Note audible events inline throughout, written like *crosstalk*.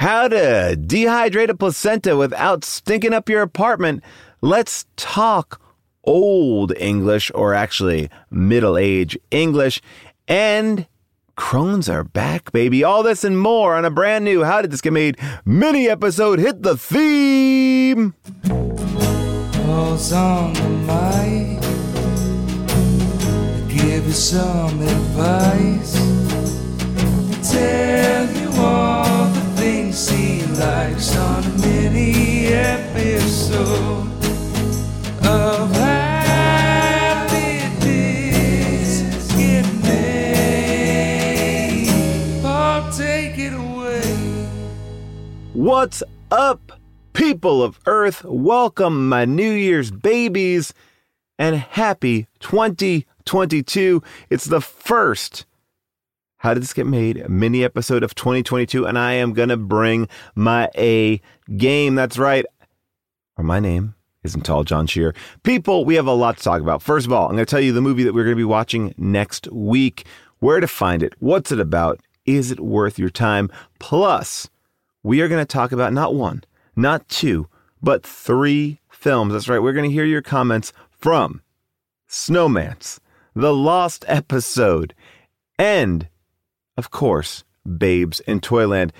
how to dehydrate a placenta without stinking up your apartment. Let's talk old English, or actually middle age English. And Crone's are back, baby. All this and more on a brand new How Did This Get Made mini episode. Hit the theme. On the mic. Give you some advice. Tell you all likes on a mini episode of Did This Get Made. Take it away. What's up, people of Earth? Welcome, my New Year's babies, and happy 2022. It's the first How Did This Get Made mini episode of 2022, and I am going to bring my A game. That's right. Or my name isn't Tall John Scheer. People, we have a lot to talk about. First of all, I'm going to tell you the movie that we're going to be watching next week, where to find it, what's it about, is it worth your time? Plus, we are going to talk about not one, not two, but three films. That's right. We're going to hear your comments from Snowmance, The Lost Episode, and, of course, Babes in Toyland.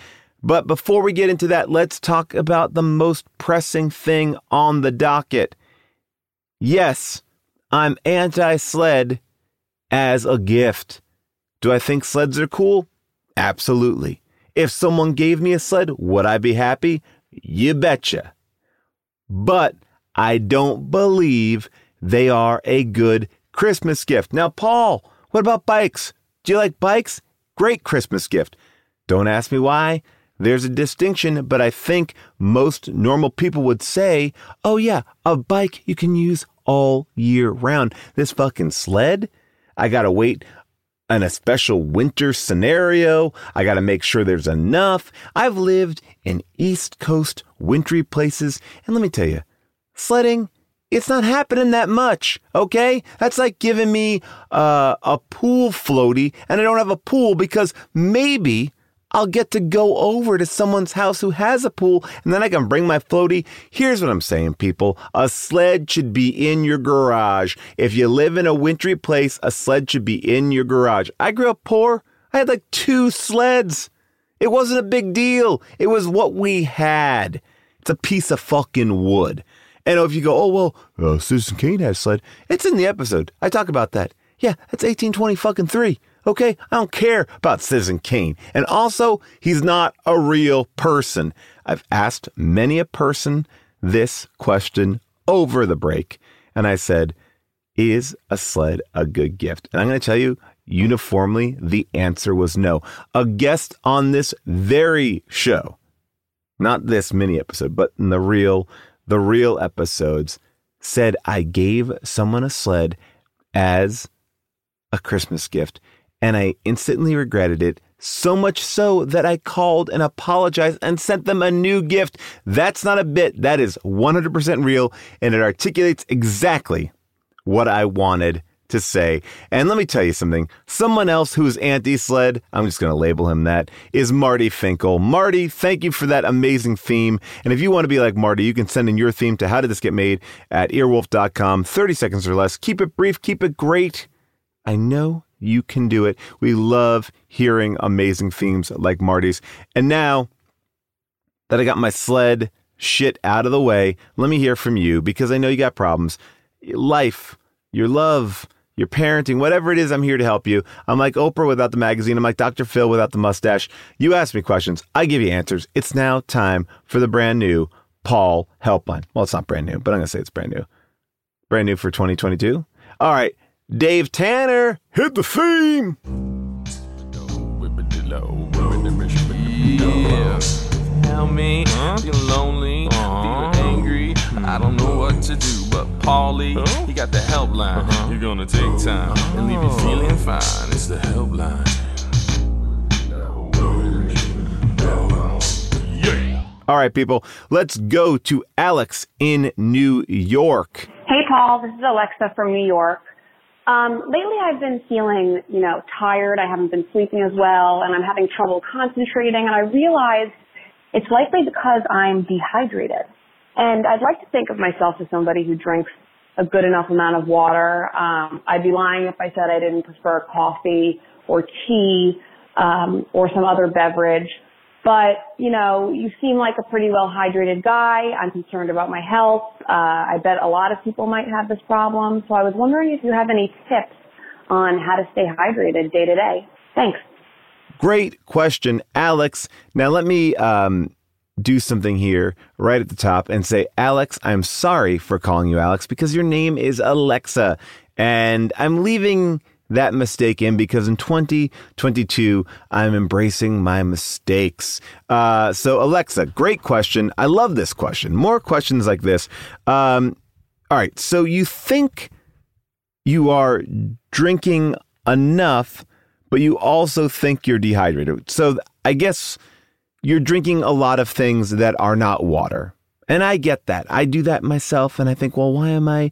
But before we get into that, let's talk about the most pressing thing on the docket. Yes, I'm anti sled as a gift. Do I think sleds are cool? Absolutely. If someone gave me a sled, would I be happy? You betcha. But I don't believe they are a good Christmas gift. Now, Paul, what about bikes? Do you like bikes? Great Christmas gift. Don't ask me why. There's a distinction, but I think most normal people would say, oh, yeah, a bike you can use all year round. This fucking sled, I gotta wait in a special winter scenario. I got to make sure there's enough. I've lived in East Coast wintry places, and let me tell you, sledding, it's not happening that much, okay? That's like giving me uh, a pool floaty, and I don't have a pool because maybe I'll get to go over to someone's house who has a pool and then I can bring my floaty. Here's what I'm saying, people. A sled should be in your garage. If you live in a wintry place, a sled should be in your garage. I grew up poor. I had like two sleds. It wasn't a big deal. It was what we had. It's a piece of fucking wood. And if you go, oh, well, uh, Citizen Kane had a sled, it's in the episode. I talk about that. Yeah, that's 1820 fucking three. Okay, I don't care about Citizen Kane. And also, he's not a real person. I've asked many a person this question over the break, and I said, Is a sled a good gift? And I'm going to tell you, uniformly, the answer was no. A guest on this very show, not this mini episode, but in the real, the real episodes, said I gave someone a sled as a Christmas gift and I instantly regretted it. So much so that I called and apologized and sent them a new gift. That's not a bit. That is 100% real. And it articulates exactly what I wanted to say. And let me tell you something. Someone else who's anti sled, I'm just going to label him that, is Marty Finkel. Marty, thank you for that amazing theme. And if you want to be like Marty, you can send in your theme to How Did This Get Made at earwolf.com. 30 seconds or less. Keep it brief, keep it great. I know you can do it. We love hearing amazing themes like Marty's. And now that I got my sled shit out of the way, let me hear from you because I know you got problems. Life, your love, your parenting, whatever it is, I'm here to help you. I'm like Oprah without the magazine. I'm like Dr. Phil without the mustache. You ask me questions, I give you answers. It's now time for the brand new Paul Helpline. Well, it's not brand new, but I'm going to say it's brand new. Brand new for 2022. All right. Dave Tanner, hit the theme. Yeah. Tell me, feeling lonely, feeling angry. I don't know what to do, but Paulie, he got the helpline. You're gonna take time and leave you feeling fine. It's the helpline. All right, people, let's go to Alex in New York. Hey, Paul. This is Alexa from New York. Um, lately, I've been feeling, you know, tired. I haven't been sleeping as well, and I'm having trouble concentrating. And I realized it's likely because I'm dehydrated. And I'd like to think of myself as somebody who drinks a good enough amount of water. Um, I'd be lying if I said I didn't prefer coffee or tea um, or some other beverage. But, you know, you seem like a pretty well hydrated guy. I'm concerned about my health. Uh, I bet a lot of people might have this problem. So I was wondering if you have any tips on how to stay hydrated day to day. Thanks. Great question, Alex. Now, let me um, do something here right at the top and say, Alex, I'm sorry for calling you Alex because your name is Alexa. And I'm leaving that mistake in because in 2022, I'm embracing my mistakes. Uh, so, Alexa, great question. I love this question. More questions like this. Um, all right. So, you think you are drinking enough, but you also think you're dehydrated. So, I guess you're drinking a lot of things that are not water. And I get that. I do that myself. And I think, well, why am I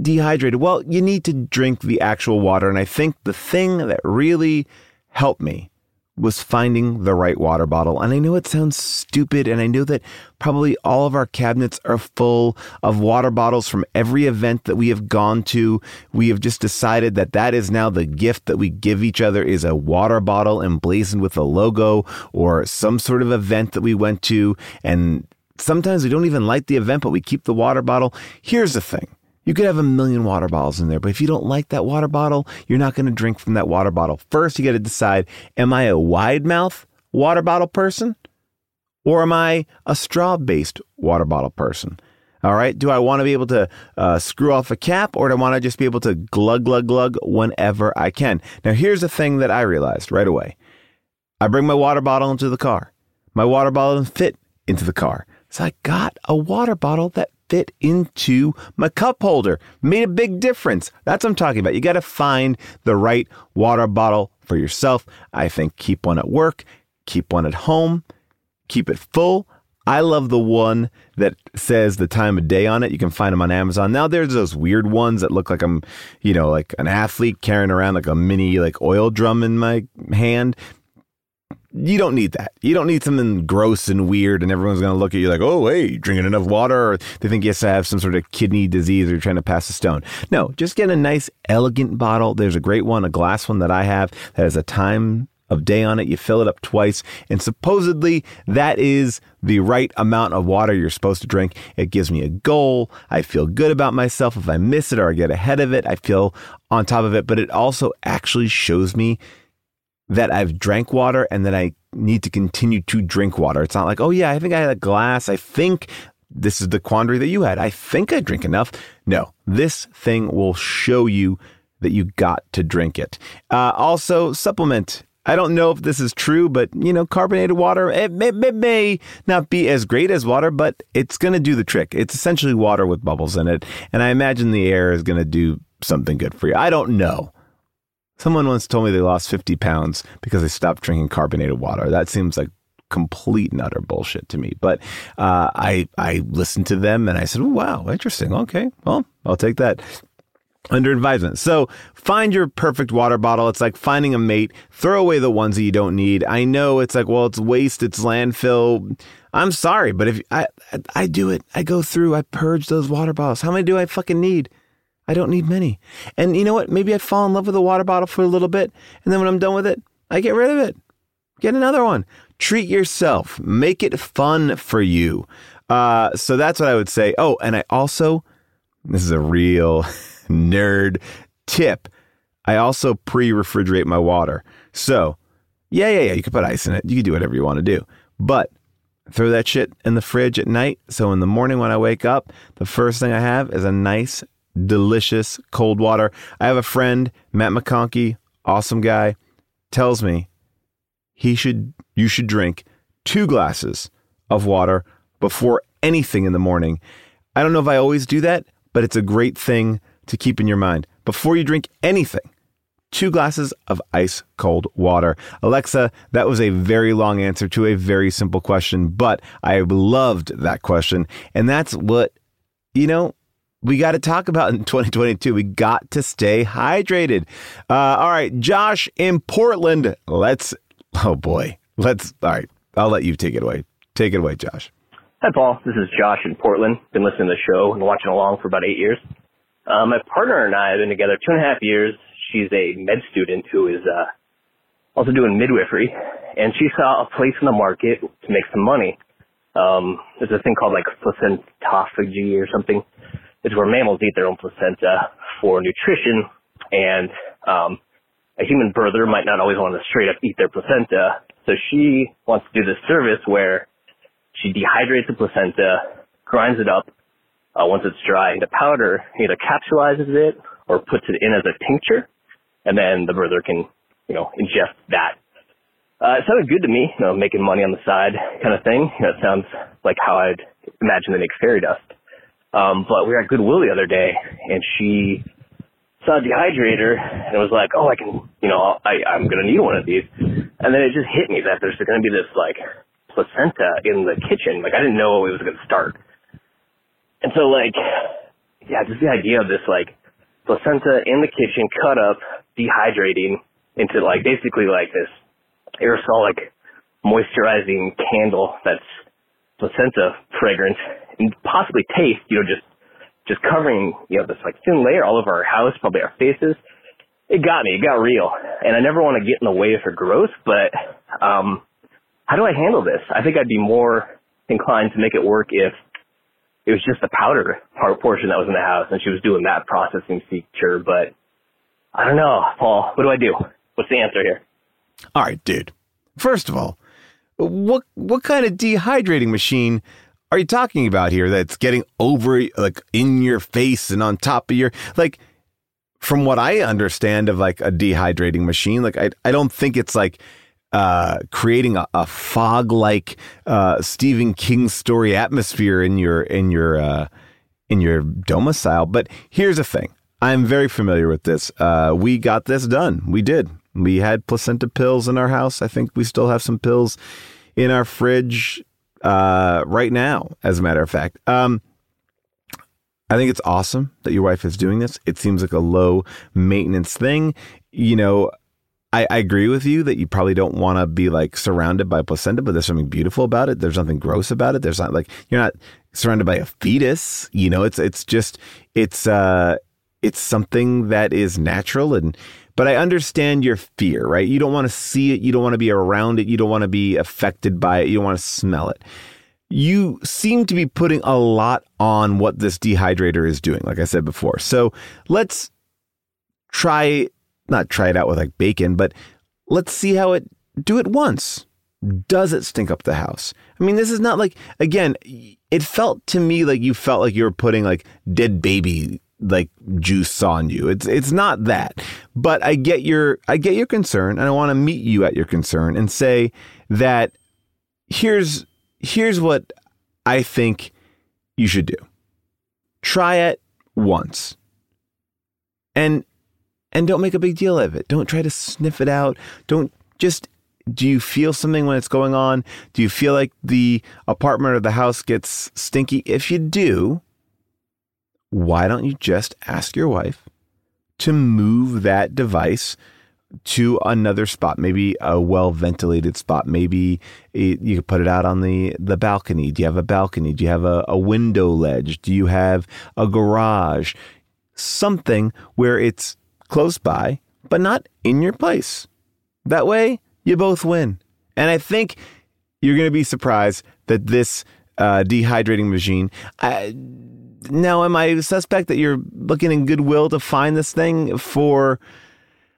dehydrated? Well, you need to drink the actual water. And I think the thing that really helped me was finding the right water bottle. And I know it sounds stupid, and I know that probably all of our cabinets are full of water bottles from every event that we have gone to. We have just decided that that is now the gift that we give each other is a water bottle emblazoned with a logo or some sort of event that we went to. And sometimes we don't even like the event, but we keep the water bottle. Here's the thing. You could have a million water bottles in there, but if you don't like that water bottle, you're not going to drink from that water bottle. First, you got to decide am I a wide mouth water bottle person or am I a straw based water bottle person? All right. Do I want to be able to uh, screw off a cap or do I want to just be able to glug, glug, glug whenever I can? Now, here's the thing that I realized right away I bring my water bottle into the car. My water bottle doesn't fit into the car. So I got a water bottle that fit into my cup holder. Made a big difference. That's what I'm talking about. You got to find the right water bottle for yourself. I think keep one at work, keep one at home, keep it full. I love the one that says the time of day on it. You can find them on Amazon. Now there's those weird ones that look like I'm, you know, like an athlete carrying around like a mini like oil drum in my hand you don't need that. You don't need something gross and weird, and everyone's going to look at you like, oh, hey, drinking enough water, or they think you have have some sort of kidney disease or you're trying to pass a stone. No, just get a nice, elegant bottle. There's a great one, a glass one that I have that has a time of day on it. You fill it up twice, and supposedly that is the right amount of water you're supposed to drink. It gives me a goal. I feel good about myself. If I miss it or I get ahead of it, I feel on top of it, but it also actually shows me that I've drank water and that I need to continue to drink water. It's not like, oh yeah, I think I had a glass. I think this is the quandary that you had. I think I drink enough. No, this thing will show you that you got to drink it. Uh, also, supplement. I don't know if this is true, but you know, carbonated water it may, it may not be as great as water, but it's going to do the trick. It's essentially water with bubbles in it, and I imagine the air is going to do something good for you. I don't know. Someone once told me they lost 50 pounds because they stopped drinking carbonated water. That seems like complete and utter bullshit to me. But uh, I I listened to them and I said, "Wow, interesting. Okay, well, I'll take that." Under advisement. So find your perfect water bottle. It's like finding a mate. Throw away the ones that you don't need. I know it's like, well, it's waste, it's landfill. I'm sorry, but if I I do it, I go through, I purge those water bottles. How many do I fucking need? I don't need many. And you know what? Maybe I fall in love with a water bottle for a little bit, and then when I'm done with it, I get rid of it. Get another one. Treat yourself. Make it fun for you. Uh, so that's what I would say. Oh, and I also, this is a real *laughs* nerd tip. I also pre-refrigerate my water. So, yeah, yeah, yeah. You can put ice in it. You can do whatever you want to do. But throw that shit in the fridge at night. So in the morning when I wake up, the first thing I have is a nice delicious cold water. I have a friend, Matt McConkey, awesome guy, tells me he should you should drink two glasses of water before anything in the morning. I don't know if I always do that, but it's a great thing to keep in your mind. Before you drink anything, two glasses of ice cold water. Alexa, that was a very long answer to a very simple question, but I loved that question. And that's what, you know, we got to talk about in *laughs* 2022. We got to stay hydrated. Uh, all right, Josh in Portland. Let's, oh boy, let's, all right, I'll let you take it away. Take it away, Josh. Hi, Paul. This is Josh in Portland. Been listening to the show and watching along for about eight years. Uh, my partner and I have been together two and a half years. She's a med student who is uh, also doing midwifery, and she saw a place in the market to make some money. Um, there's a thing called like placentophagy or something. It's where mammals eat their own placenta for nutrition, and um, a human birther might not always want to straight up eat their placenta. So she wants to do this service where she dehydrates the placenta, grinds it up uh, once it's dry into powder, either capsulizes it or puts it in as a tincture, and then the birther can, you know, ingest that. Uh, it sounded good to me, you know, making money on the side kind of thing. You know, it sounds like how I'd imagine they make fairy dust. Um, but we were at Goodwill the other day, and she saw a dehydrator, and was like, oh, I can, you know, I, I'm gonna need one of these. And then it just hit me that there's gonna be this like placenta in the kitchen. Like I didn't know it was gonna start. And so like, yeah, just the idea of this like placenta in the kitchen, cut up, dehydrating into like basically like this aerosolic moisturizing candle that's placenta fragrant and possibly taste, you know, just just covering, you know, this like thin layer all over our house, probably our faces. It got me, it got real. And I never want to get in the way of her growth, but um how do I handle this? I think I'd be more inclined to make it work if it was just the powder part portion that was in the house and she was doing that processing feature, but I don't know, Paul. What do I do? What's the answer here? All right, dude. First of all, what what kind of dehydrating machine are you talking about here that's getting over like in your face and on top of your like from what I understand of like a dehydrating machine, like I I don't think it's like uh, creating a, a fog like uh, Stephen King story atmosphere in your in your uh, in your domicile. But here's the thing: I'm very familiar with this. Uh, we got this done. We did. We had placenta pills in our house. I think we still have some pills in our fridge uh, right now. As a matter of fact. Um, I think it's awesome that your wife is doing this. It seems like a low maintenance thing. You know, I, I, agree with you that you probably don't want to be like surrounded by placenta, but there's something beautiful about it. There's nothing gross about it. There's not like you're not surrounded by a fetus. You know, it's it's just it's uh it's something that is natural and but I understand your fear, right? You don't want to see it, you don't want to be around it, you don't want to be affected by it, you don't want to smell it. You seem to be putting a lot on what this dehydrator is doing, like I said before. So let's try not try it out with like bacon, but let's see how it do it once. Does it stink up the house? I mean, this is not like again, it felt to me like you felt like you were putting like dead baby like juice on you. It's it's not that. But I get your I get your concern and I want to meet you at your concern and say that here's here's what I think you should do. Try it once. And and don't make a big deal of it. Don't try to sniff it out. Don't just do you feel something when it's going on? Do you feel like the apartment or the house gets stinky? If you do, why don't you just ask your wife to move that device to another spot, maybe a well ventilated spot. Maybe it, you could put it out on the, the balcony. Do you have a balcony? Do you have a, a window ledge? Do you have a garage? Something where it's close by, but not in your place. That way, you both win. And I think you're going to be surprised that this uh, dehydrating machine. I, now, am I suspect that you're looking in goodwill to find this thing for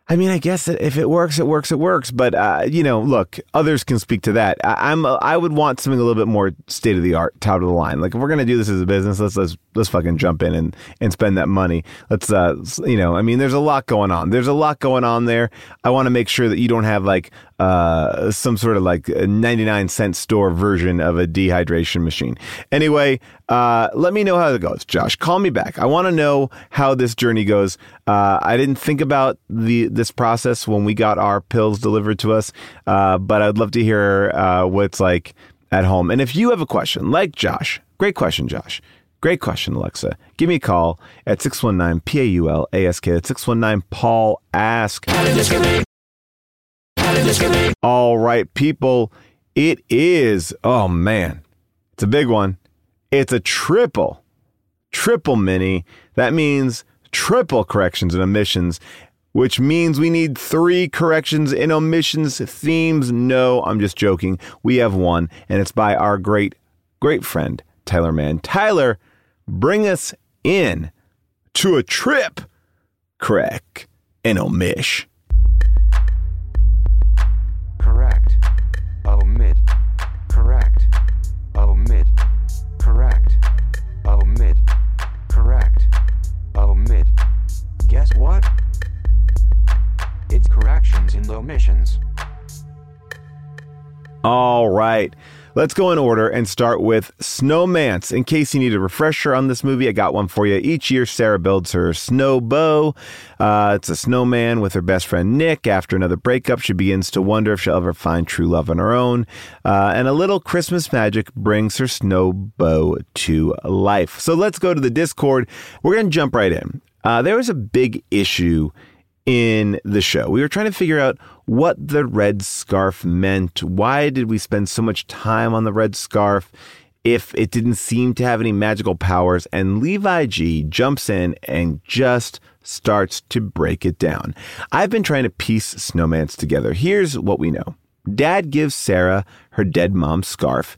I mean, I guess if it works, it works, it works. But uh, you know, look, others can speak to that. I, am I would want something a little bit more state of the art, top of the line. Like if we're gonna do this as a business, let's let's let's fucking jump in and and spend that money. Let's uh, you know, I mean, there's a lot going on. There's a lot going on there. I want to make sure that you don't have like uh, some sort of like 99 cent store version of a dehydration machine. Anyway, uh, let me know how it goes, Josh. Call me back. I want to know how this journey goes. Uh, I didn't think about the this process when we got our pills delivered to us, uh, but I'd love to hear uh, what it's like at home. And if you have a question, like Josh, great question, Josh. Great question, Alexa. Give me a call at 619 P A U L A S K. That's 619 Paul Ask. All right, people. It is, oh man, it's a big one. It's a triple, triple mini. That means triple corrections and omissions, which means we need three corrections and omissions themes. No, I'm just joking. We have one, and it's by our great, great friend, Tyler Mann. Tyler, bring us in to a trip. crack, and omish. Correct. Omit. Correct. Omit. Correct. Omit. Correct. Omit. Guess what? It's corrections in the omissions. All right. Let's go in order and start with Snowmance. In case you need a refresher on this movie, I got one for you. Each year, Sarah builds her snow beau. Uh, it's a snowman with her best friend Nick. After another breakup, she begins to wonder if she'll ever find true love on her own. Uh, and a little Christmas magic brings her snow beau to life. So let's go to the Discord. We're going to jump right in. Uh, there was a big issue in the show. We were trying to figure out what the red scarf meant. Why did we spend so much time on the red scarf if it didn't seem to have any magical powers? And Levi G jumps in and just starts to break it down. I've been trying to piece Snowmance together. Here's what we know. Dad gives Sarah her dead mom's scarf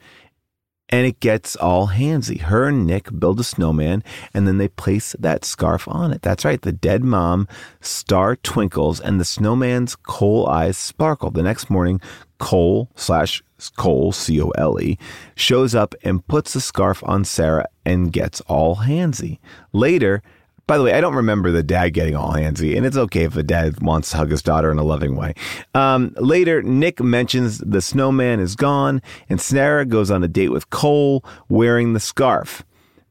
and it gets all handsy. Her and Nick build a snowman and then they place that scarf on it. That's right. The dead mom star twinkles and the snowman's coal eyes sparkle. The next morning, Cole slash Cole, C O L E, shows up and puts the scarf on Sarah and gets all handsy. Later, by the way, I don't remember the dad getting all handsy, and it's okay if a dad wants to hug his daughter in a loving way. Um, later, Nick mentions the snowman is gone, and Sarah goes on a date with Cole wearing the scarf.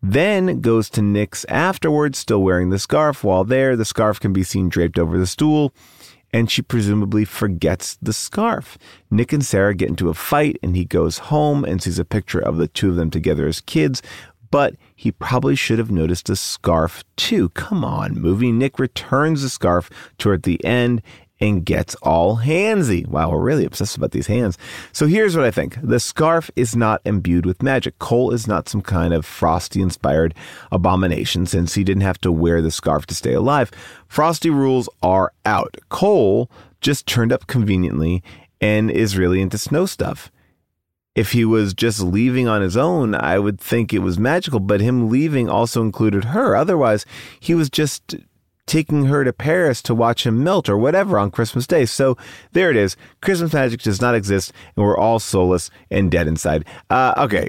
Then goes to Nick's afterwards, still wearing the scarf. While there, the scarf can be seen draped over the stool, and she presumably forgets the scarf. Nick and Sarah get into a fight, and he goes home and sees a picture of the two of them together as kids, but he probably should have noticed the scarf too. Come on, movie. Nick returns the scarf toward the end and gets all handsy. Wow, we're really obsessed about these hands. So here's what I think the scarf is not imbued with magic. Cole is not some kind of Frosty inspired abomination since he didn't have to wear the scarf to stay alive. Frosty rules are out. Cole just turned up conveniently and is really into snow stuff if he was just leaving on his own, I would think it was magical, but him leaving also included her. Otherwise, he was just taking her to Paris to watch him melt or whatever on Christmas Day. So there it is. Christmas magic does not exist, and we're all soulless and dead inside. Uh, okay.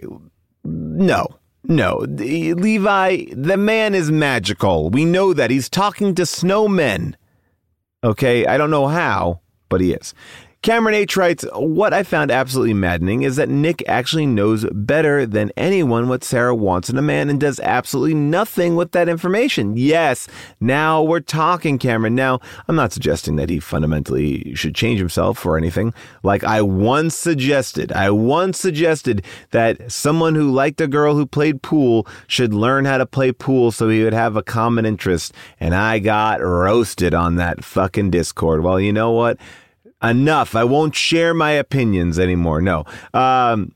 No. No. Levi, the man is magical. We know that. He's talking to snowmen. Okay. I don't know how, but he is. Cameron H. writes, What I found absolutely maddening is that Nick actually knows better than anyone what Sarah wants in a man and does absolutely nothing with that information. Yes, now we're talking, Cameron. Now, I'm not suggesting that he fundamentally should change himself or anything. Like I once suggested, I once suggested that someone who liked a girl who played pool should learn how to play pool so he would have a common interest. And I got roasted on that fucking Discord. Well, you know what? Enough. I won't share my opinions anymore. No. Um,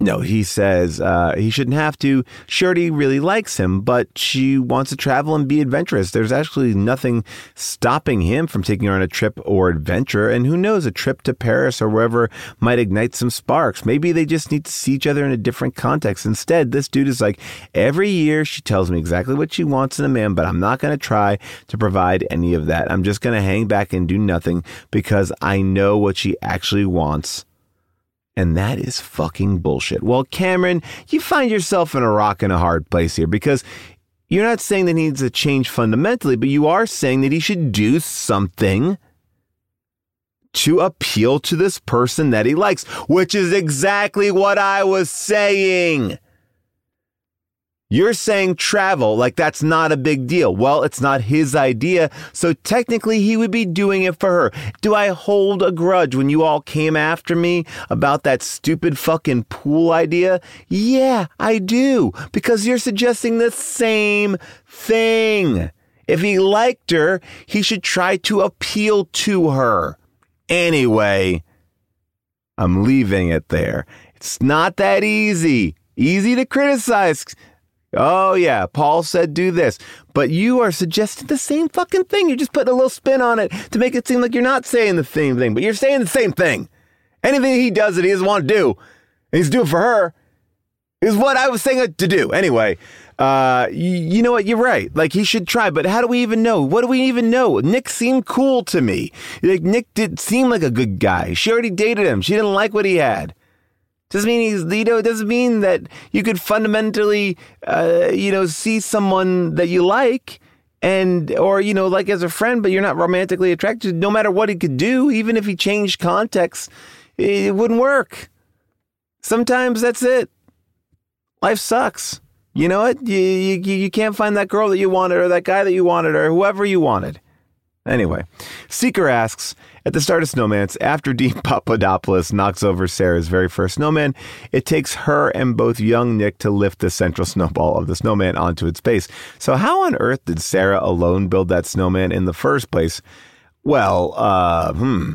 no, he says uh, he shouldn't have to. Shirley really likes him, but she wants to travel and be adventurous. There's actually nothing stopping him from taking her on a trip or adventure. And who knows, a trip to Paris or wherever might ignite some sparks. Maybe they just need to see each other in a different context. Instead, this dude is like, every year she tells me exactly what she wants in a man, but I'm not going to try to provide any of that. I'm just going to hang back and do nothing because I know what she actually wants and that is fucking bullshit. Well, Cameron, you find yourself in a rock and a hard place here because you're not saying that he needs to change fundamentally, but you are saying that he should do something to appeal to this person that he likes, which is exactly what I was saying. You're saying travel like that's not a big deal. Well, it's not his idea, so technically he would be doing it for her. Do I hold a grudge when you all came after me about that stupid fucking pool idea? Yeah, I do, because you're suggesting the same thing. If he liked her, he should try to appeal to her. Anyway, I'm leaving it there. It's not that easy. Easy to criticize. Oh, yeah, Paul said do this. But you are suggesting the same fucking thing. You're just putting a little spin on it to make it seem like you're not saying the same thing, but you're saying the same thing. Anything he does that he doesn't want to do, he's doing for her, is what I was saying to do. Anyway, uh, you, you know what? You're right. Like he should try, but how do we even know? What do we even know? Nick seemed cool to me. Like Nick did seem like a good guy. She already dated him. She didn't like what he had. Doesn't mean he's, you know, it doesn't mean that you could fundamentally, uh, you know, see someone that you like and, or, you know, like as a friend, but you're not romantically attracted. No matter what he could do, even if he changed context, it wouldn't work. Sometimes that's it. Life sucks. You know what? You, you, you can't find that girl that you wanted or that guy that you wanted or whoever you wanted. Anyway, Seeker asks At the start of Snowmance, after *laughs* Dean Papadopoulos knocks over Sarah's very first snowman, it takes her and both young Nick to lift the central snowball of the snowman onto its base. So, how on earth did Sarah alone build that snowman in the first place? Well, uh, hmm.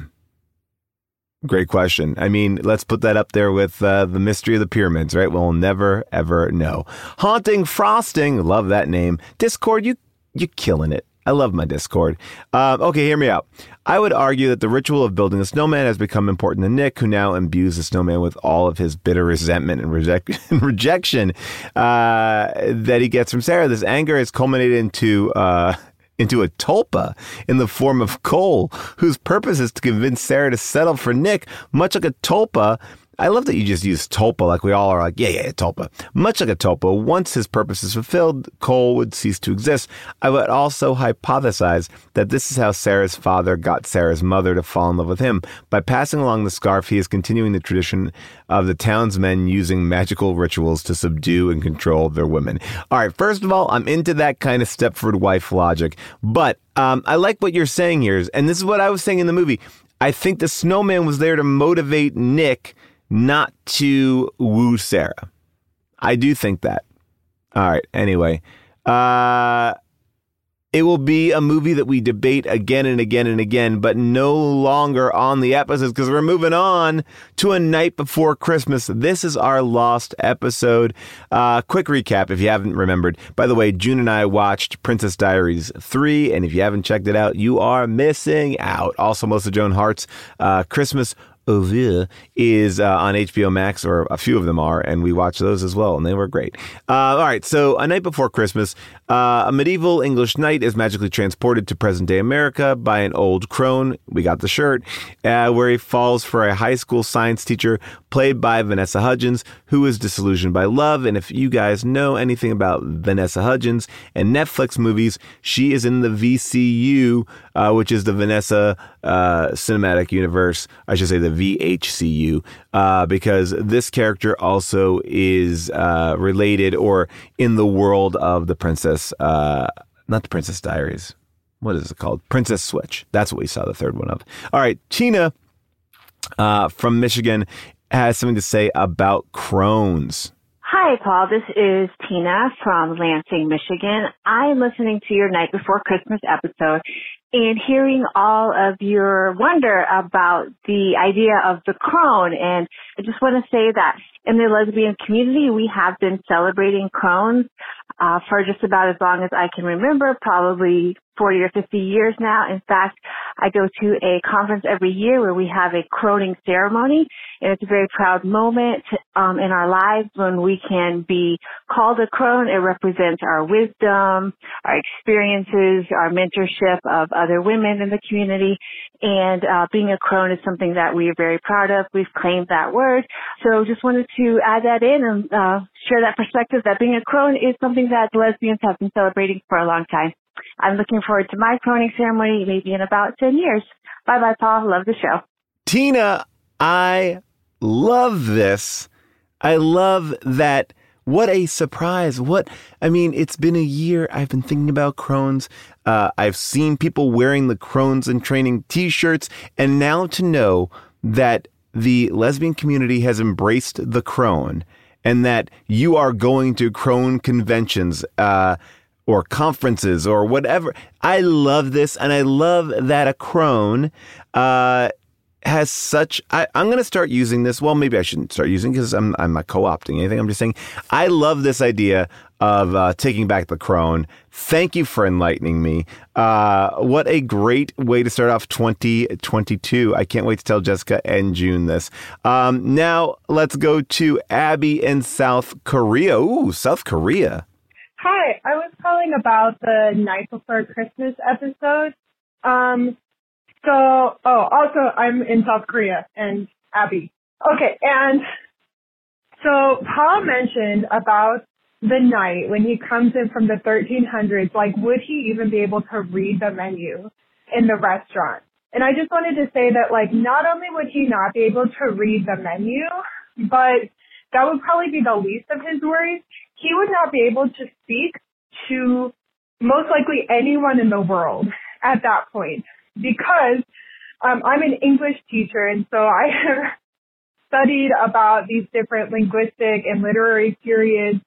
Great question. I mean, let's put that up there with uh, the mystery of the pyramids, right? We'll never ever know. Haunting frosting, love that name. Discord, you you killing it. I love my Discord. Uh, okay, hear me out. I would argue that the ritual of building a snowman has become important to Nick, who now imbues the snowman with all of his bitter resentment and, reject- *laughs* and rejection uh, that he gets from Sarah. This anger has culminated into. Uh, into a tulpa in the form of Cole, whose purpose is to convince Sarah to settle for Nick, much like a tulpa I love that you just use tulpa like we all are like, yeah, yeah, tulpa. Much like a tulpa, once his purpose is fulfilled, Cole would cease to exist. I would also hypothesize that this is how Sarah's father got Sarah's mother to fall in love with him. By passing along the scarf, he is continuing the tradition of the townsmen using magical rituals to subdue and control their women. All right, first of all, I'm into that kind of Stepford wife logic, but um, I like what you're saying here, and this is what I was saying in the movie. I think the snowman was there to motivate Nick not to woo Sarah. I do think that. All right. Anyway, uh, it will be a movie that we debate again and again and again, but no longer on the episodes because we're moving on to a Knight before Christmas. This is our lost episode. Uh, quick recap if you haven't remembered. By the way, June and I watched Princess Diaries 3, and if you haven't checked it out, you are missing out. Also, Melissa Joan Hart's uh, Christmas Oville is uh, on HBO Max, or a few of them are, and we watched those as well, and they were great. Uh, all right, so A Knight Before Christmas, uh, a medieval English knight is magically transported to present day America by an old crone. We got the shirt, uh, where he falls for a high school science teacher played by Vanessa Hudgens, who is disillusioned by love. And if you guys know anything about Vanessa Hudgens and Netflix movies, she is in the VCU, uh, which is the Vanessa uh, Cinematic Universe. I should say the VHCU, uh, because this character also is uh, related or in the world of the Princess, uh, not the Princess Diaries. What is it called? Princess Switch. That's what we saw the third one of. All right, Tina uh, from Michigan has something to say about crones. Hi, Paul. This is Tina from Lansing, Michigan. I'm listening to your Knight Before Christmas episode and hearing all of your wonder about the idea of the crone. And I just want to say that in the lesbian community, we have been celebrating crones uh, for just about as long as I can remember, probably 40 or 50 years now. In fact, I go to a conference every year where we have a croning ceremony, and it's a very proud moment um, in our lives when we can be called a crone. It represents our wisdom, our experiences, our mentorship of other women in the community, and uh, being a crone is something that we are very proud of. We've claimed that word, so just wanted to add that in and uh, share that perspective that being a crone is something that lesbians have been celebrating for a long time. I'm looking forward to my croning ceremony maybe in about 10 years. Bye bye, Paul. Love the show. Tina, I love this. I love that. What a surprise. What, I mean, it's been a year. I've been thinking about crones. Uh, I've seen people wearing the crones and training t shirts. And now to know that the lesbian community has embraced the crone and that you are going to crone conventions, uh, or conferences or whatever. I love this, and I love that a crone uh, has such. I, I'm going to start using this. Well, maybe I shouldn't start using because I'm I'm not co-opting anything. I'm just saying I love this idea of uh, taking back the crone. Thank you for enlightening me. Uh, what a great way to start off 2022. I can't wait to tell Jessica and June this. Um, now let's go to Abby in South Korea. Ooh, South Korea. Hi, I was calling about the Knight Before Christmas episode. Um, so, oh, also I'm in South Korea and Abby. Okay, and so Paul mentioned about the night when he comes in from the 1300s, like would he even be able to read the menu in the restaurant? And I just wanted to say that like not only would he not be able to read the menu, but that would probably be the least of his worries. He would not be able to speak to most likely anyone in the world at that point because um, I'm an English teacher and so I have *laughs* studied about these different linguistic and literary periods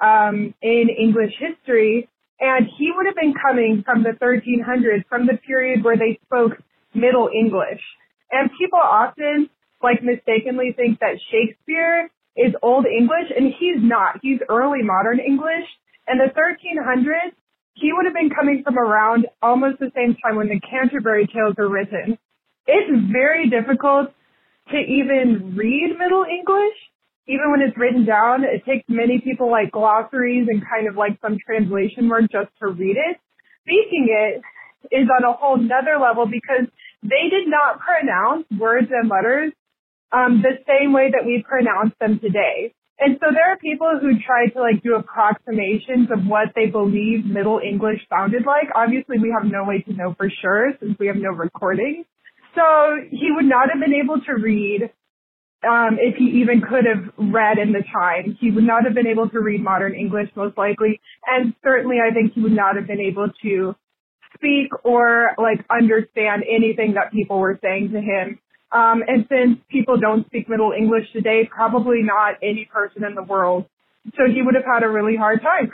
um, in English history and he would have been coming from the 1300s, from the period where they spoke Middle English. And people often like mistakenly think that Shakespeare is Old English and he's not. He's early modern English. And the 1300s, he would have been coming from around almost the same time when the Canterbury Tales were written. It's very difficult to even read Middle English, even when it's written down. It takes many people like glossaries and kind of like some translation work just to read it. Speaking it is on a whole nother level because they did not pronounce words and letters um, the same way that we pronounce them today. And so there are people who try to like do approximations of what they believe Middle English sounded like. Obviously, we have no way to know for sure since we have no recordings. So he would not have been able to read um, if he even could have read in the time. He would not have been able to read modern English most likely, and certainly I think he would not have been able to speak or like understand anything that people were saying to him. Um, and since people don't speak Middle English today, probably not any person in the world. So he would have had a really hard time.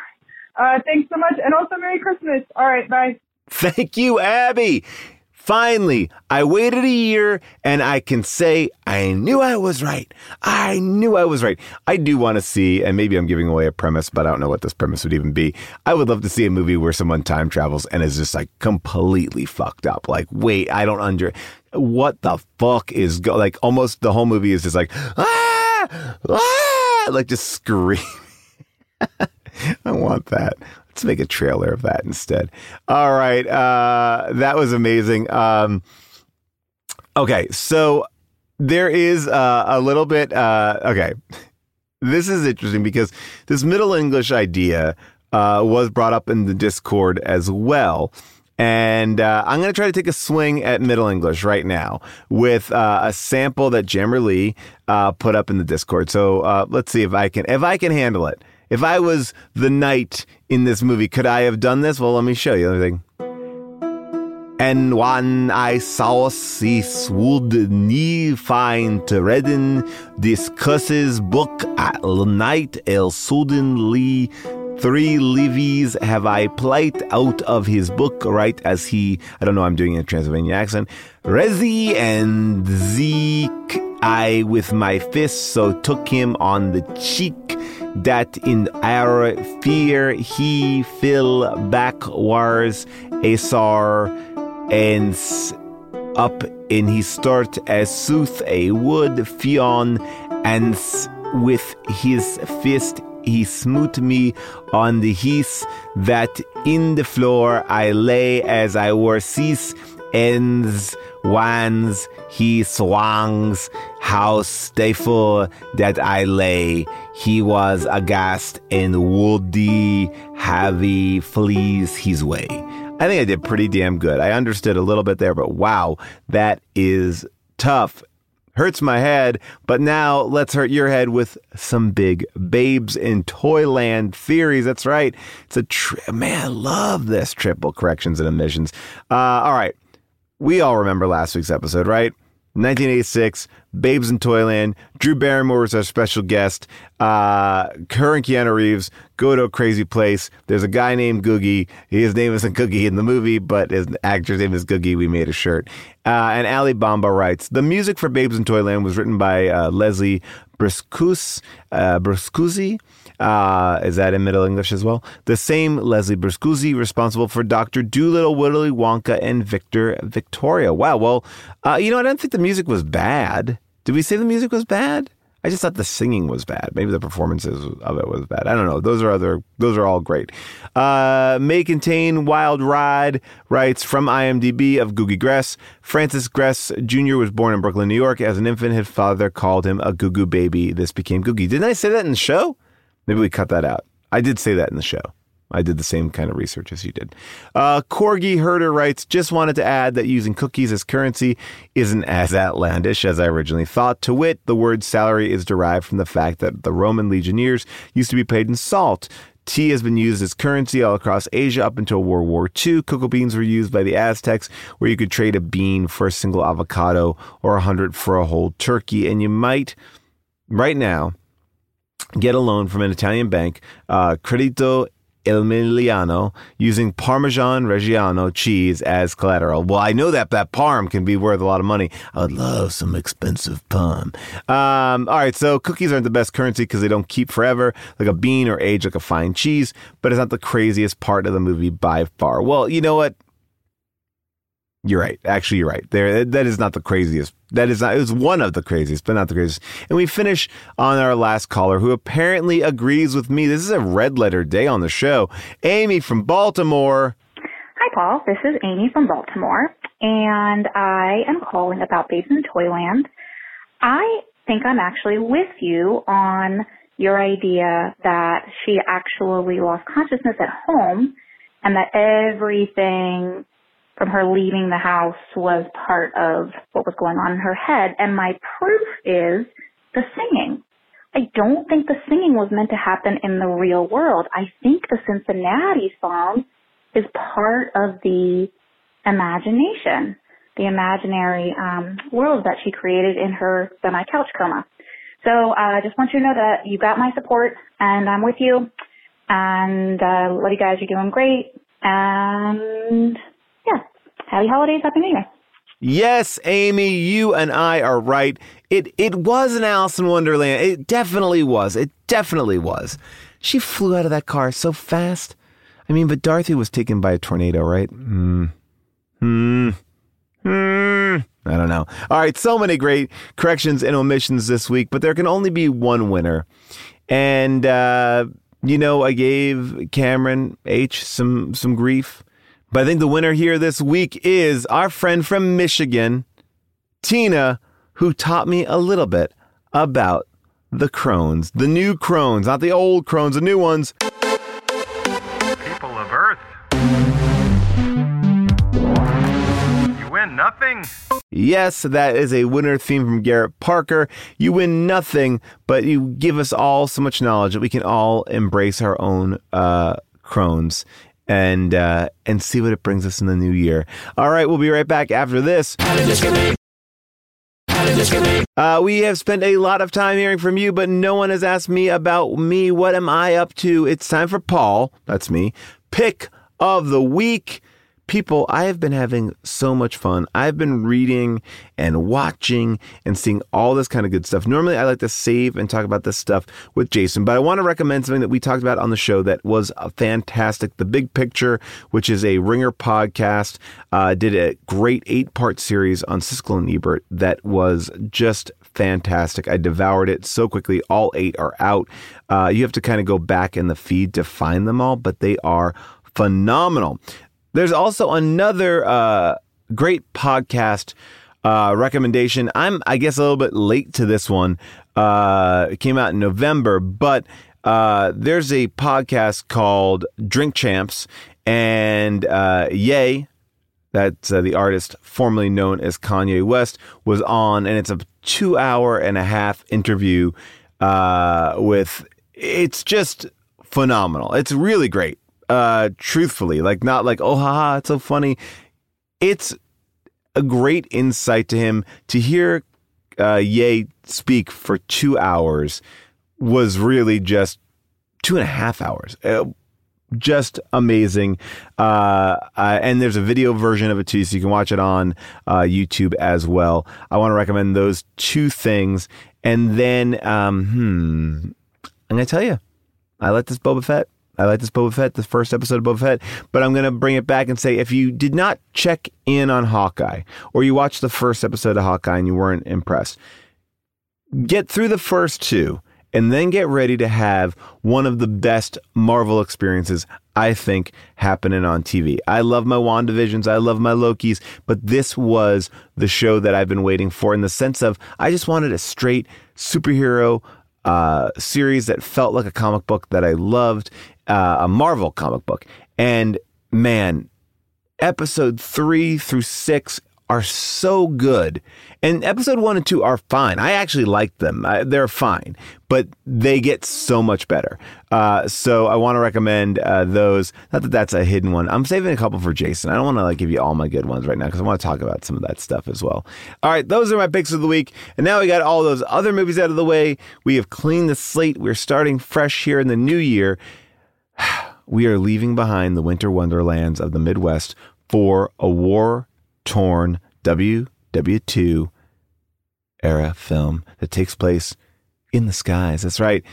Uh, thanks so much. And also Merry Christmas. All right. Bye. Thank you, Abby. Finally, I waited a year and I can say I knew I was right. I knew I was right. I do want to see, and maybe I'm giving away a premise, but I don't know what this premise would even be. I would love to see a movie where someone time travels and is just like completely fucked up. Like, wait, I don't under what the fuck is go like almost the whole movie is just like ah, ah like just scream. *laughs* I want that. Let's make a trailer of that instead. All right. Uh, that was amazing. Um, okay. So there is uh, a little bit. Uh, okay. This is interesting because this Middle English idea uh, was brought up in the Discord as well. And uh, I'm going to try to take a swing at Middle English right now with uh, a sample that Jammer Lee uh, put up in the Discord. So uh, let's see if I can if I can handle it. If I was the knight in this movie, could I have done this? Well, let me show you. Me And when I saw this would nie find redden discusses book at night, el suddenly three levies have I plight out of his book right as he I don't know I'm doing a Transylvanian accent. Rezi and Zeke I with my fist so took him on the cheek that in our fear he fell backwards Asar and up in his start as sooth a wood fion and with his fist he smote me on the heath that in the floor I lay as I were cease ends wands he swangs how stifle that I lay. He was aghast and woody heavy flees his way. I think I did pretty damn good. I understood a little bit there, but wow, that is tough hurts my head, but now let's hurt your head with some big babes in Toyland theories. That's right. It's a tri- man, I love this triple corrections and omissions. Uh, all right. We all remember last week's episode, right? 1986, Babes in Toyland. Drew Barrymore was our special guest. Uh, her and Keanu Reeves go to a crazy place. There's a guy named Googy. His name isn't Googy in the movie, but his actor's name is Googy. We made a shirt. Uh, and Ali Bamba writes The music for Babes in Toyland was written by uh, Leslie Bricusse, uh, Briscusi. Uh, is that in Middle English as well? The same Leslie Bricusse, responsible for Dr. Dolittle, Willy Wonka, and Victor Victoria. Wow. Well, uh, you know, I don't think the music was bad. Did we say the music was bad? I just thought the singing was bad. Maybe the performances of it was bad. I don't know. Those are other. Those are all great. Uh, may contain wild ride. Writes from IMDb of Googy Gress. Francis Gress Jr. was born in Brooklyn, New York. As an infant, his father called him a Goo Goo baby. This became Googy. Didn't I say that in the show? Maybe we cut that out. I did say that in the show. I did the same kind of research as you did. Uh, Corgi Herder writes, just wanted to add that using cookies as currency isn't as outlandish as I originally thought. To wit, the word salary is derived from the fact that the Roman legionnaires used to be paid in salt. Tea has been used as currency all across Asia up until World War II. Cocoa beans were used by the Aztecs, where you could trade a bean for a single avocado or a hundred for a whole turkey. And you might, right now, get a loan from an Italian bank, uh, Credito Emiliano, using Parmesan Reggiano cheese as collateral. Well, I know that that parm can be worth a lot of money. I would love some expensive parm. Um, all right, so cookies aren't the best currency because they don't keep forever, like a bean or age like a fine cheese, but it's not the craziest part of the movie by far. Well, you know what? You're right. Actually, you're right. There, that is not the craziest. That is not. It was one of the craziest, but not the craziest. And we finish on our last caller, who apparently agrees with me. This is a red letter day on the show. Amy from Baltimore. Hi, Paul. This is Amy from Baltimore, and I am calling about Babes in Toyland. I think I'm actually with you on your idea that she actually lost consciousness at home, and that everything from her leaving the house was part of what was going on in her head. And my proof is the singing. I don't think the singing was meant to happen in the real world. I think the Cincinnati song is part of the imagination, the imaginary um, world that she created in her semi-couch coma. So uh, I just want you to know that you got my support and I'm with you. And uh, love you guys. You're doing great. And happy holidays, happy New Year. Yes, Amy, you and I are right. It it was an Alice in Wonderland. It definitely was. It definitely was. She flew out of that car so fast. I mean, but Dorothy was taken by a tornado, right? Hmm. Hmm. Hmm. I don't know. All right, so many great corrections and omissions this week, but there can only be one winner. And uh, you know, I gave Cameron H some some grief. But I think the winner here this week is our friend from Michigan, Tina, who taught me a little bit about the crones, the new crones, not the old crones, the new ones. People of Earth. You win nothing. Yes, that is a winner theme from Garrett Parker. You win nothing, but you give us all so much knowledge that we can all embrace our own uh, crones and uh, and see what it brings us in the new year. All right, we'll be right back after this. Uh, we have spent a lot of time hearing from you, but no one has asked me about me. What am I up to? It's time for Paul, that's me, pick of the week. People, I have been having so much fun. I've been reading and watching and seeing all this kind of good stuff. Normally, I like to save and talk about this stuff with Jason, but I want to recommend something that we talked about on the show that was fantastic. The Big Picture, which is a Ringer podcast, uh, did a great eight part series on Siskel and Ebert that was just fantastic. I devoured it so quickly. All eight are out. Uh, you have to kind of go back in the feed to find them all, but they are phenomenal. There's also another uh, great podcast uh, recommendation. I'm, I guess, a little bit late to this one. Uh, it came out in November, but uh, there's a podcast called Drink Champs, and uh, Ye, that's uh, the artist formerly known as Kanye West, was on, and it's a two hour and a half interview uh, with. It's just phenomenal. It's really great uh truthfully like not like oh haha it's so funny it's a great insight to him to hear uh, Ye speak for two hours was really just two and a half hours. Uh, just amazing. Uh, uh, and there's a video version of it too, so you can watch it on uh, YouTube as well. I want to recommend those two things. And then, um, hmm, I'm going to tell you, I like this Boba Fett. I like this Boba Fett, the first episode of Boba Fett, but I'm going to bring it back and say if you did not check in on Hawkeye or you watched the first episode of Hawkeye and you weren't impressed, get through the first two and then get ready to have one of the best Marvel experiences I think happening on TV. I love my WandaVisions, I love my Lokis, but this was the show that I've been waiting for in the sense of I just wanted a straight superhero uh, series that felt like a comic book that I loved, uh, a Marvel comic book. And man, episode three through six are so good. And episode one and two are fine. I actually like them. I, they're fine, but they get so much better. Uh, so I want to recommend uh, those. Not that that's a hidden one. I'm saving a couple for Jason. I don't want to like give you all my good ones right now because I want to talk about some of that stuff as well. All right, those are my picks of the week. And now we got all those other movies out of the way. We have cleaned the slate. We're starting fresh here in the new year. *sighs* We are leaving behind the winter wonderlands of the Midwest for a war torn WW2 era film that takes place in the skies. That's right.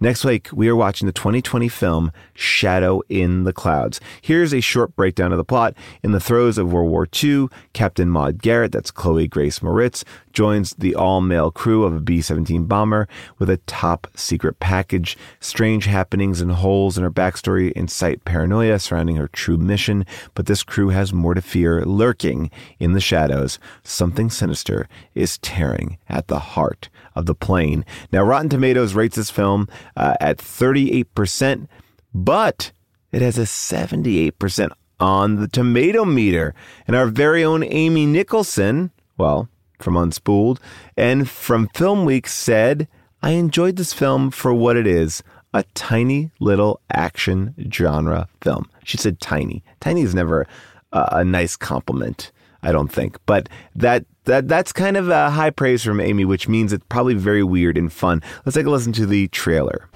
Next week, we are watching the 2020 film Shadow in the Clouds. Here's a short breakdown of the plot. In the throes of World War II, Captain Maud Garrett, that's Chloe Grace Moretz, joins the all male crew of a B 17 bomber with a top secret package. Strange happenings and holes in her backstory incite paranoia surrounding her true mission, but this crew has more to fear lurking in the shadows. Something sinister is tearing at the heart of the plane. Now, Rotten Tomatoes rates this film uh, at 38%, but it has a 78% on the tomato meter. And our very own Amy Nicholson, well, from Unspooled and from Film Week said, I enjoyed this film for what it is a tiny little action genre film. She said tiny. Tiny is never uh, a nice compliment, I don't think. But that that that's kind of a high praise from Amy, which means it's probably very weird and fun. Let's take a listen to the trailer.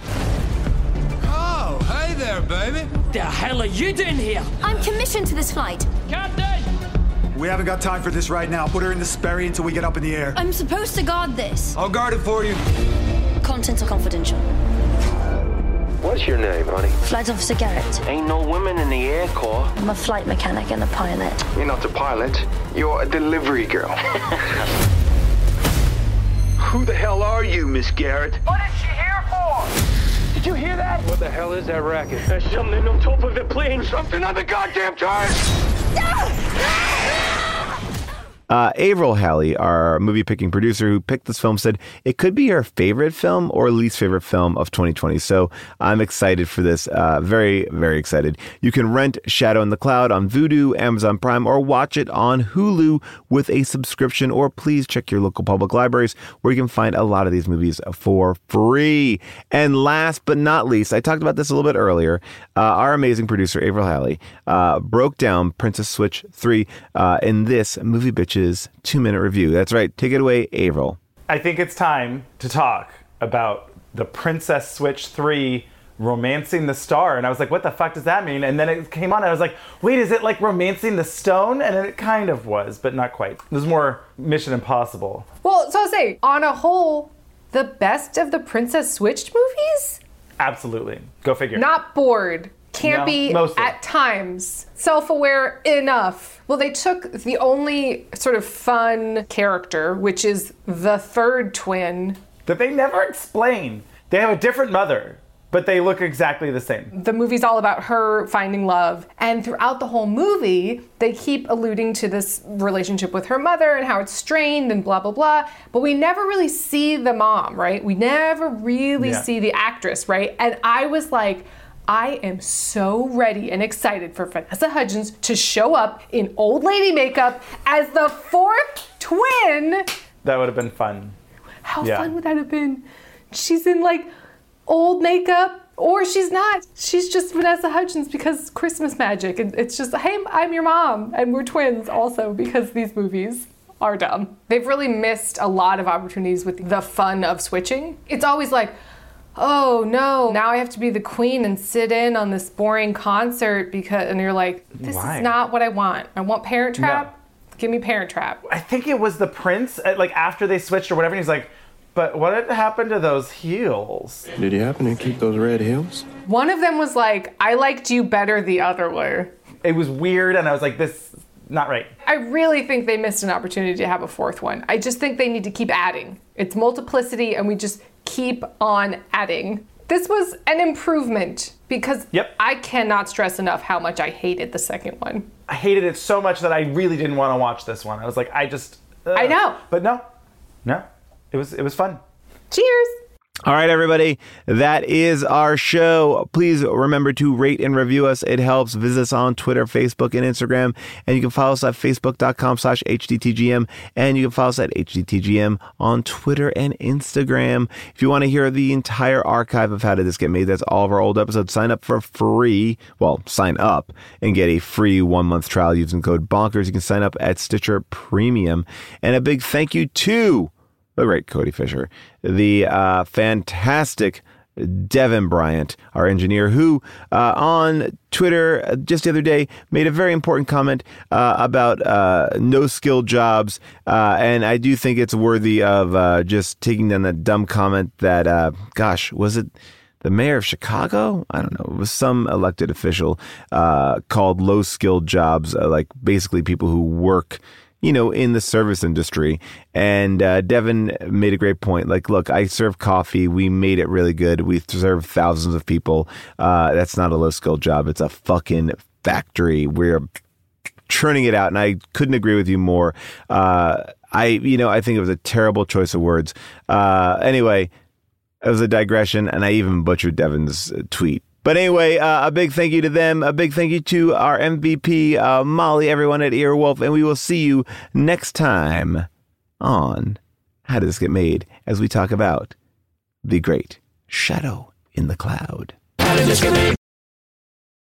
Oh, hey there, baby. The hell are you doing here? I'm commissioned to this flight. Captain! We haven't got time for this right now. Put her in the Sperry until we get up in the air. I'm supposed to guard this. I'll guard it for you. Contents are confidential. What's your name, honey? Flight Officer Garrett. Ain't no women in the Air Corps. I'm a flight mechanic and a pilot. You're not a pilot. You're a delivery girl. *laughs* Who the hell are you, Miss Garrett? What is she here for? Did you hear that? What the hell is that racket? There's something on top of the plane. Something on the goddamn turret! Ah! Ah! Uh, Avril Halley, our movie picking producer who picked this film, said it could be her favorite film or least favorite film of 2020. So I'm excited for this. Uh, very, very excited. You can rent Shadow in the Cloud on Vudu, Amazon Prime, or watch it on Hulu with a subscription. Or please check your local public libraries where you can find a lot of these movies for free. And last but not least, I talked about this a little bit earlier. Uh, our amazing producer, Avril Halley, uh, broke down Princess Switch 3 uh, in this movie bitch two minute review. That's right. Take it away, Avril. I think it's time to talk about the Princess Switch 3 romancing the star. And I was like, what the fuck does that mean? And then it came on and I was like, wait, is it like romancing the stone? And it kind of was, but not quite. It was more Mission Impossible. Well, so I'll say, on a whole, the best of the Princess Switched movies? Absolutely. Go figure. Not bored. Can't No, be mostly. at times self aware enough. Well, they took the only sort of fun character, which is the third twin. That they never explain. They have a different mother, but they look exactly the same. The movie's all about her finding love. And throughout the whole movie, they keep alluding to this relationship with her mother and how it's strained and blah, blah, blah. But we never really see the mom, right? We never really Yeah. see the actress, right? And I was like, I am so ready and excited for Vanessa Hudgens to show up in old lady makeup as the fourth twin. That would have been fun. How Yeah. fun would that have been? She's in like old makeup Or she's not. She's just Vanessa Hudgens because Christmas magic. And it's just, hey, I'm your mom. And we're twins also because these movies are dumb. They've really missed a lot of opportunities with the fun of switching. It's always like, oh no, now I have to be the queen and sit in on this boring concert because, and you're like, this Why? is not what I want. I want Parent Trap. Give me Parent Trap. I think it was the prince, uh, like after they switched or whatever, and he's like, but what had happened to those heels? Did you happen to keep those red heels? One of them was like, I liked you better the other way. It was weird, and I was like, this, not right. I really think they missed an opportunity to have a fourth one. I just think they need to keep adding. It's multiplicity, and we just keep on adding. This was an improvement because yep. I cannot stress enough how much I hated the second one. I hated it so much that I really didn't want to watch this one. I was like, I just. ugh. I know. But no, no, it was it was fun. Cheers. All right, everybody, that is our show. Please remember to rate and review us. It helps. Visit us on Twitter, Facebook, and Instagram. And you can follow us at facebook.com slash HDTGM. And you can follow us at HDTGM on Twitter and Instagram. If you want to hear the entire archive of How Did This Get Made, that's all of our old episodes. Sign up for free. Well, sign up and get a free one month trial using code BONKERS. You can sign up at Stitcher Premium. And a big thank you to the great Cody Fisher, the uh, fantastic Devin Bryant, our engineer, who uh, on Twitter uh, just the other day made a very important comment uh, about uh, no skill jobs. Uh, and I do think it's worthy of uh, just taking down that dumb comment that, gosh, was it the mayor of Chicago? I don't know. It was some elected official called low skilled jobs, like basically people who work you know, in the service industry. And uh, Devin made a great point. Like, look, I serve coffee. We made it really good. We serve thousands of people. Uh, that's not a low skill job. It's a fucking factory. We're churning it out. And I couldn't agree with you more. Uh, I, you know, I think it was a terrible choice of words. Uh, anyway, it was a digression, and I even butchered Devin's uh, tweet. But anyway, uh, a big thank you to them. A big thank you to our MVP, uh, Molly, everyone at Earwolf, and we will see you next time on How Does This Get Made as we talk about the great Shadow in the Cloud.